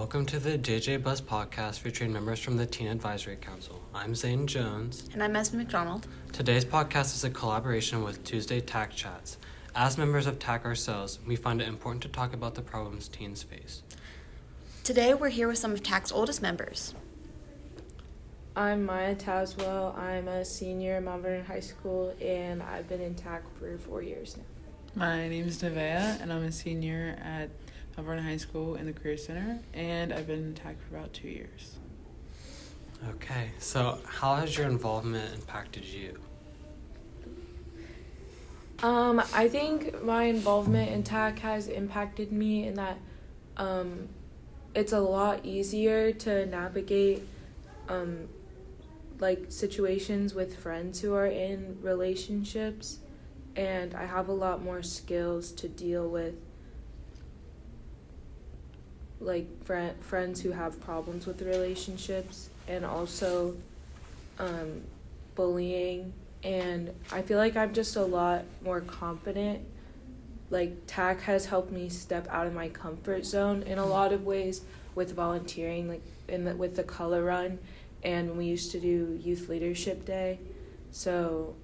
Welcome to the JJ Buzz podcast featuring members from the Teen Advisory Council. I'm Zane Jones. And I'm Esme McDonald. Today's podcast is a collaboration with Tuesday TAC Chats. As members of TAC ourselves, we find it important to talk about the problems teens face. Today we're here with some of TAC's oldest members. I'm Maia Tazewell. I'm a senior at Mount Vernon High School, and I've been in TAC for four years now. My name is Nevaeh, and I'm a senior at Mount Vernon High School in the Career Center, and I've been in TAC for about two years. Okay, so how has your involvement impacted you? Um, I think my involvement in TAC has impacted me in that um, it's a lot easier to navigate um, like situations with friends who are in relationships and I have a lot more skills to deal with like fr- friends who have problems with relationships and also um, bullying. And I feel like I'm just a lot more confident. Like TAC has helped me step out of my comfort zone in a lot of ways with volunteering like in the, with the color run. And we used to do youth leadership day. So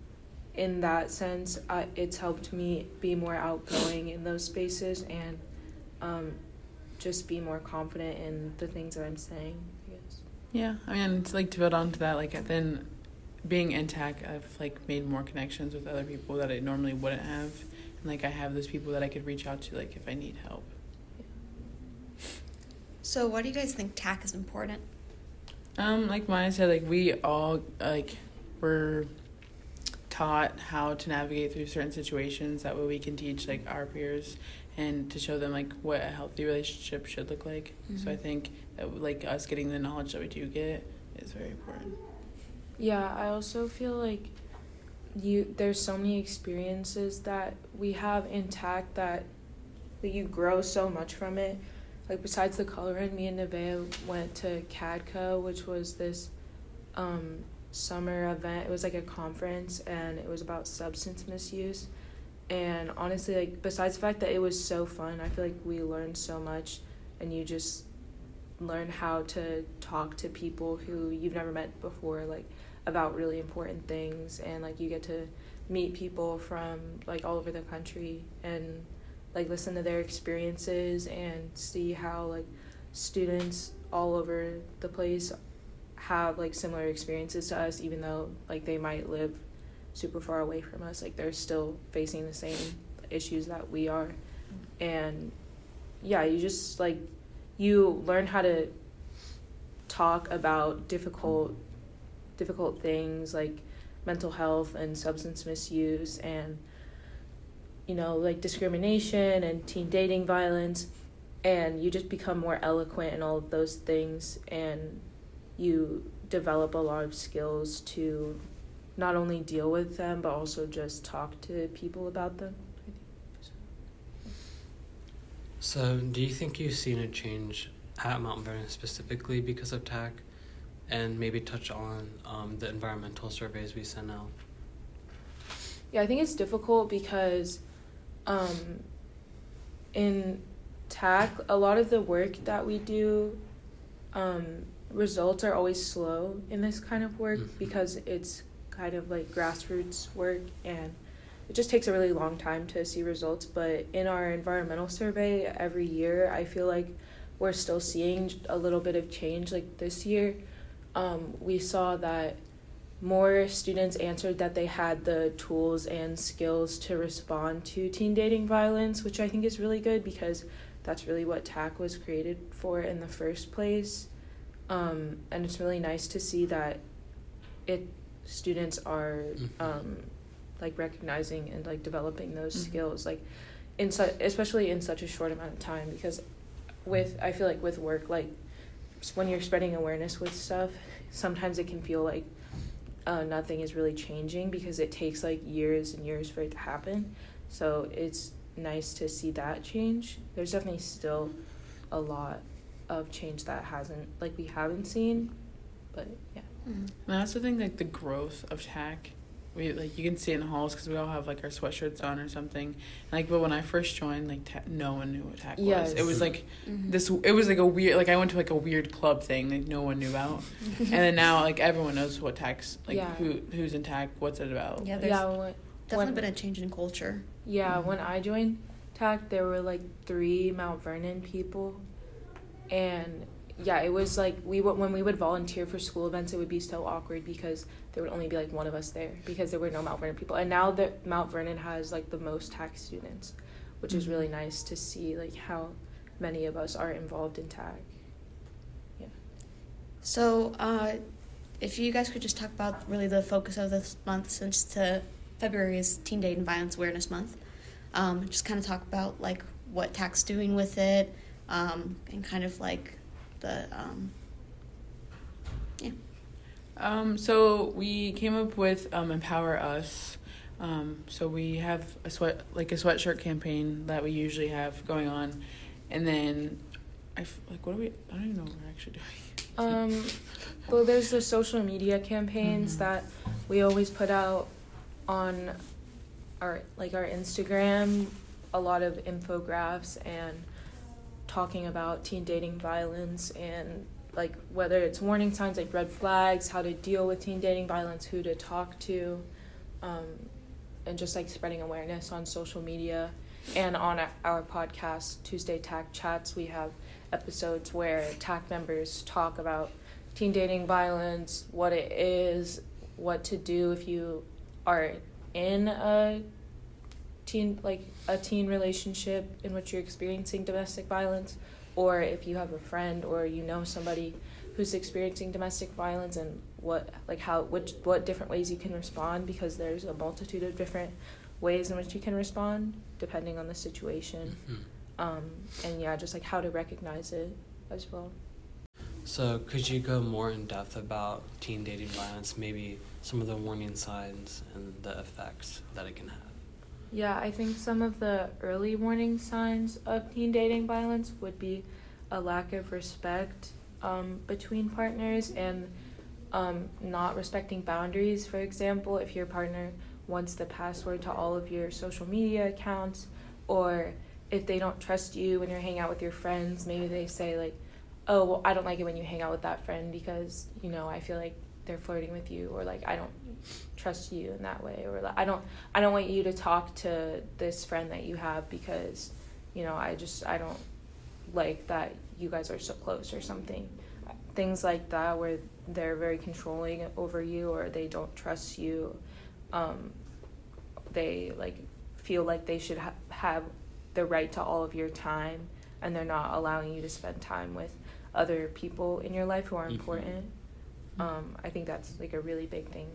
in that sense I, it's helped me be more outgoing in those spaces. And um, just be more confident in the things that i'm saying i guess Yeah, I mean, it's like to build on to that, like then being in TAC, I've like made more connections with other people that I normally wouldn't have, and like I have those people that I could reach out to, like if I need help. So, why do you guys think TAC is important? Um, like Maia said, like we all like were taught how to navigate through certain situations. That way, we can teach like our peers and to show them like what a healthy relationship should look like. So I Mhm. think that like us getting the knowledge that we do get is very important. yeah i also feel like you there's so many experiences that we have in TAC that that you grow so much from it like besides the color run me and Nevaeh went to CADCA which was this um, summer event it was like a conference and it was about substance misuse. And honestly like besides the fact that it was so fun i feel like we learned so much and you just learn how to talk to people who you've never met before like about really important things and like you get to meet people from like all over the country and like listen to their experiences and see how like students all over the place have like similar experiences to us even though like they might live super far away from us like they're still facing the same issues that we are. And yeah you just like you learn how to talk about difficult difficult things like mental health and substance misuse and you know like discrimination and teen dating violence. And you just become more eloquent in all of those things and you develop a lot of skills to not only deal with them but also just talk to people about them I think. So, do you think you've seen a change at Mount Vernon specifically because of TAC? And maybe touch on um, the environmental surveys we sent out. Yeah, I think it's difficult because um, in TAC, a lot of the work that we do, um, results are always slow in this kind of work Mhm. because it's kind of like grassroots work and it just takes a really long time to see results. But in our environmental survey every year, I feel like we're still seeing a little bit of change. Like this year, um, we saw that more students answered that they had the tools and skills to respond to teen dating violence, which I think is really good because that's really what TAC was created for in the first place. Um, and it's really nice to see that it students are Mhm. um, like recognizing and like developing those Mhm. skills like in su- especially in such a short amount of time because with I feel like with work like when you're spreading awareness with stuff sometimes it can feel like uh, nothing is really changing because it takes like years and years for it to happen so it's nice to see that change there's definitely still a lot of change that hasn't like we haven't seen but yeah And I also think like the growth of TAC we like you can see it in the halls because we all have like our sweatshirts on or something. Like, but when I first joined, like ta- no one knew what TAC Yes. was. It was like Mhm. this. It was like a weird. Like I went to like a weird club thing that no one knew about, and then now like everyone knows what TAC's like Yeah. who who's in TAC, what's it about. Yeah, there's yeah, when, definitely when- been a change in culture. Yeah, when I joined TAC, there were like three Mount Vernon people, and yeah, it was like we would when we would volunteer for school events, it would be so awkward because there would only be like one of us there because there were no Mount Vernon people, and now that Mount Vernon has like the most TAC students, which is really nice to see like how many of us are involved in TAC. Yeah. So, uh, if you guys could just talk about really the focus of this month, since to February is Teen Dating Violence Awareness Month, um, just kind of talk about like what TAC's doing with it, um, and kind of like the um, Um, so we came up with um, Empower Us. Um, so we have a sweat like a sweatshirt campaign that we usually have going on, and then I f- like what are we? I don't even know what we're actually doing. Um, well, there's the social media campaigns Mhm. that we always put out on our like our Instagram. A lot of infographics and talking about teen dating violence and like whether it's warning signs like red flags, how to deal with teen dating violence, who to talk to, um, and just like spreading awareness on social media and on our- podcast Tuesday TAC chats. We have episodes where TAC members talk about teen dating violence, what it is, what to do if you are in a teen like a teen relationship in which you're experiencing domestic violence or if you have a friend or you know somebody who's experiencing domestic violence and what like how which what different ways you can respond because there's a multitude of different ways in which you can respond depending on the situation Mhm. um, and yeah, just like how to recognize it as well. So, could you go more in depth about teen dating violence, maybe some of the warning signs and the effects that it can have? Yeah, I think some of the early warning signs of teen dating violence would be a lack of respect um, between partners and um, not respecting boundaries. For example, if your partner wants the password to all of your social media accounts, or if they don't trust you when you're hanging out with your friends, maybe they say, like, oh, well, I don't like it when you hang out with that friend because, you know, I feel like they're flirting with you, or like, I don't trust you in that way, or like, I don't I don't want you to talk to this friend that you have because, you know, I just I don't like that you guys are so close or something. Things like that where they're very controlling over you or they don't trust you. Um, they like feel like they should ha- have the right to all of your time and they're not allowing you to spend time with other people in your life who are Mhm. important. Um, I think that's like a really big thing.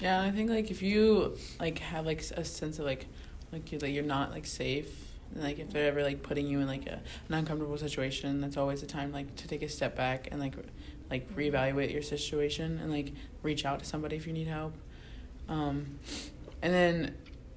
Yeah, I think like if you like have like a sense of like like you like you're not like safe, and, like if they're ever like putting you in like a, an uncomfortable situation, that's always a time like to take a step back and like like reevaluate your situation and like reach out to somebody if you need help. Um, and then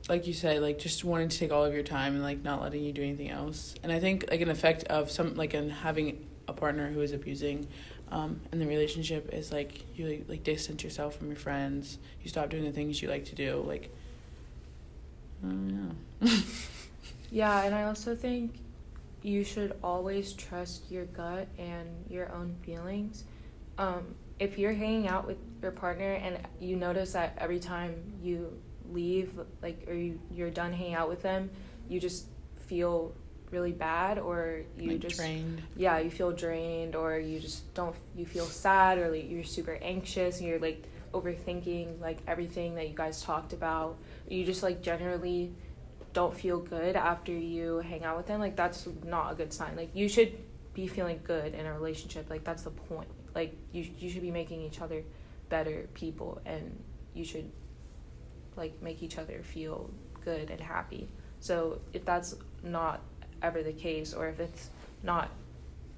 like you said, like just wanting to take all of your time and like not letting you do anything else. And I think like an effect of some like in having a partner who is abusing um, in the relationship is like you like, like distance yourself from your friends. You stop doing the things you like to do. Like, I don't know. Yeah, and I also think you should always trust your gut and your own feelings. Um, if you're hanging out with your partner and you notice that every time you leave, like, or you, you're done hanging out with them, you just feel really bad, or you like just trained. yeah you feel drained or you just don't you feel sad or like you're super anxious and you're like overthinking like everything that you guys talked about. You just like generally don't feel good after you hang out with them. Like that's not a good sign. Like you should be feeling good in a relationship. Like that's the point. Like you you should be making each other better people and you should like make each other feel good and happy. So if that's not ever the case or if it's not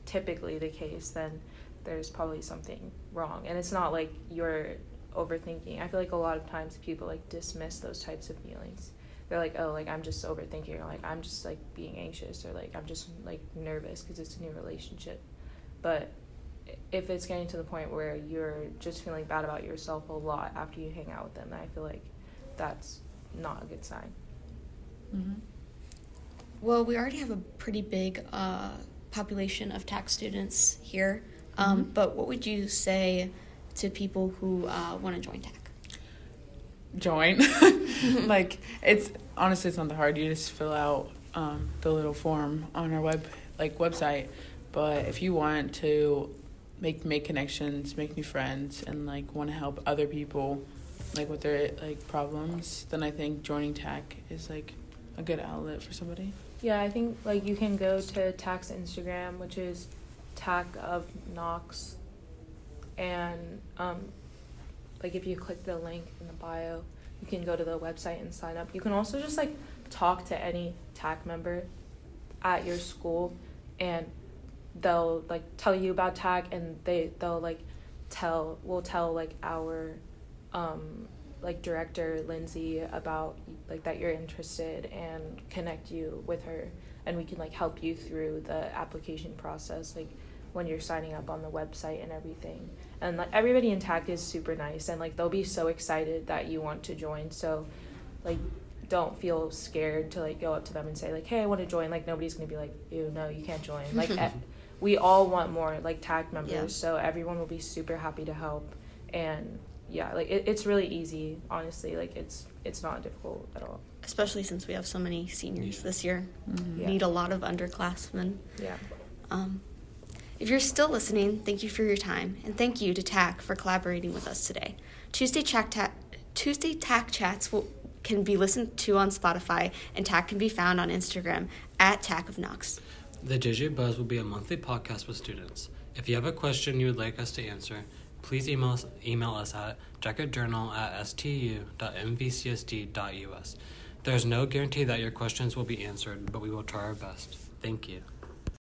typically the case then there's probably something wrong and it's not like you're overthinking i feel like a lot of times people like dismiss those types of feelings they're like oh like i'm just overthinking or like i'm just like being anxious or like i'm just like nervous because it's a new relationship but if it's getting to the point where you're just feeling bad about yourself a lot after you hang out with them, I feel like that's not a good sign. Mm-hmm. Well, we already have a pretty big uh, population of TAC students here. Um, Mhm. But what would you say to people who uh, want to join TAC? join. like it's honestly it's not that hard. You just fill out um, the little form on our web like website. But if you want to make make connections, make new friends, and like want to help other people like with their like problems, then I think joining TAC is like a good outlet for somebody. Yeah, I think like you can go to TAC's Instagram, which is TAC of Knox, and um, like if you click the link in the bio, you can go to the website and sign up. You can also just like talk to any TAC member at your school, and they'll like tell you about TAC, and they they'll like tell will tell like our um, like director Lindsay about like that you're interested and connect you with her and we can like help you through the application process like when you're signing up on the website and everything and like everybody in TAC is super nice and like they'll be so excited that you want to join so like don't feel scared to like go up to them and say like hey I want to join like nobody's gonna be like you no you can't join like we all want more like TAC members Yeah. so everyone will be super happy to help and yeah like it, it's really easy honestly like it's it's not difficult at all Especially since we have so many seniors Yeah. this year. Mm-hmm. Yeah. Need a lot of underclassmen. yeah Um, if you're still listening, thank you for your time, and thank you to TAC for collaborating with us today. Tuesday TAC, ta- Tuesday TAC chats will, can be listened to on Spotify, and TAC can be found on Instagram at TAC of Knox. The JJ Buzz will be a monthly podcast with students. If you have a question you would like us to answer, please email us, email us at jacketjournal at stu.mvcsd.us. There is no guarantee that your questions will be answered, but we will try our best. Thank you.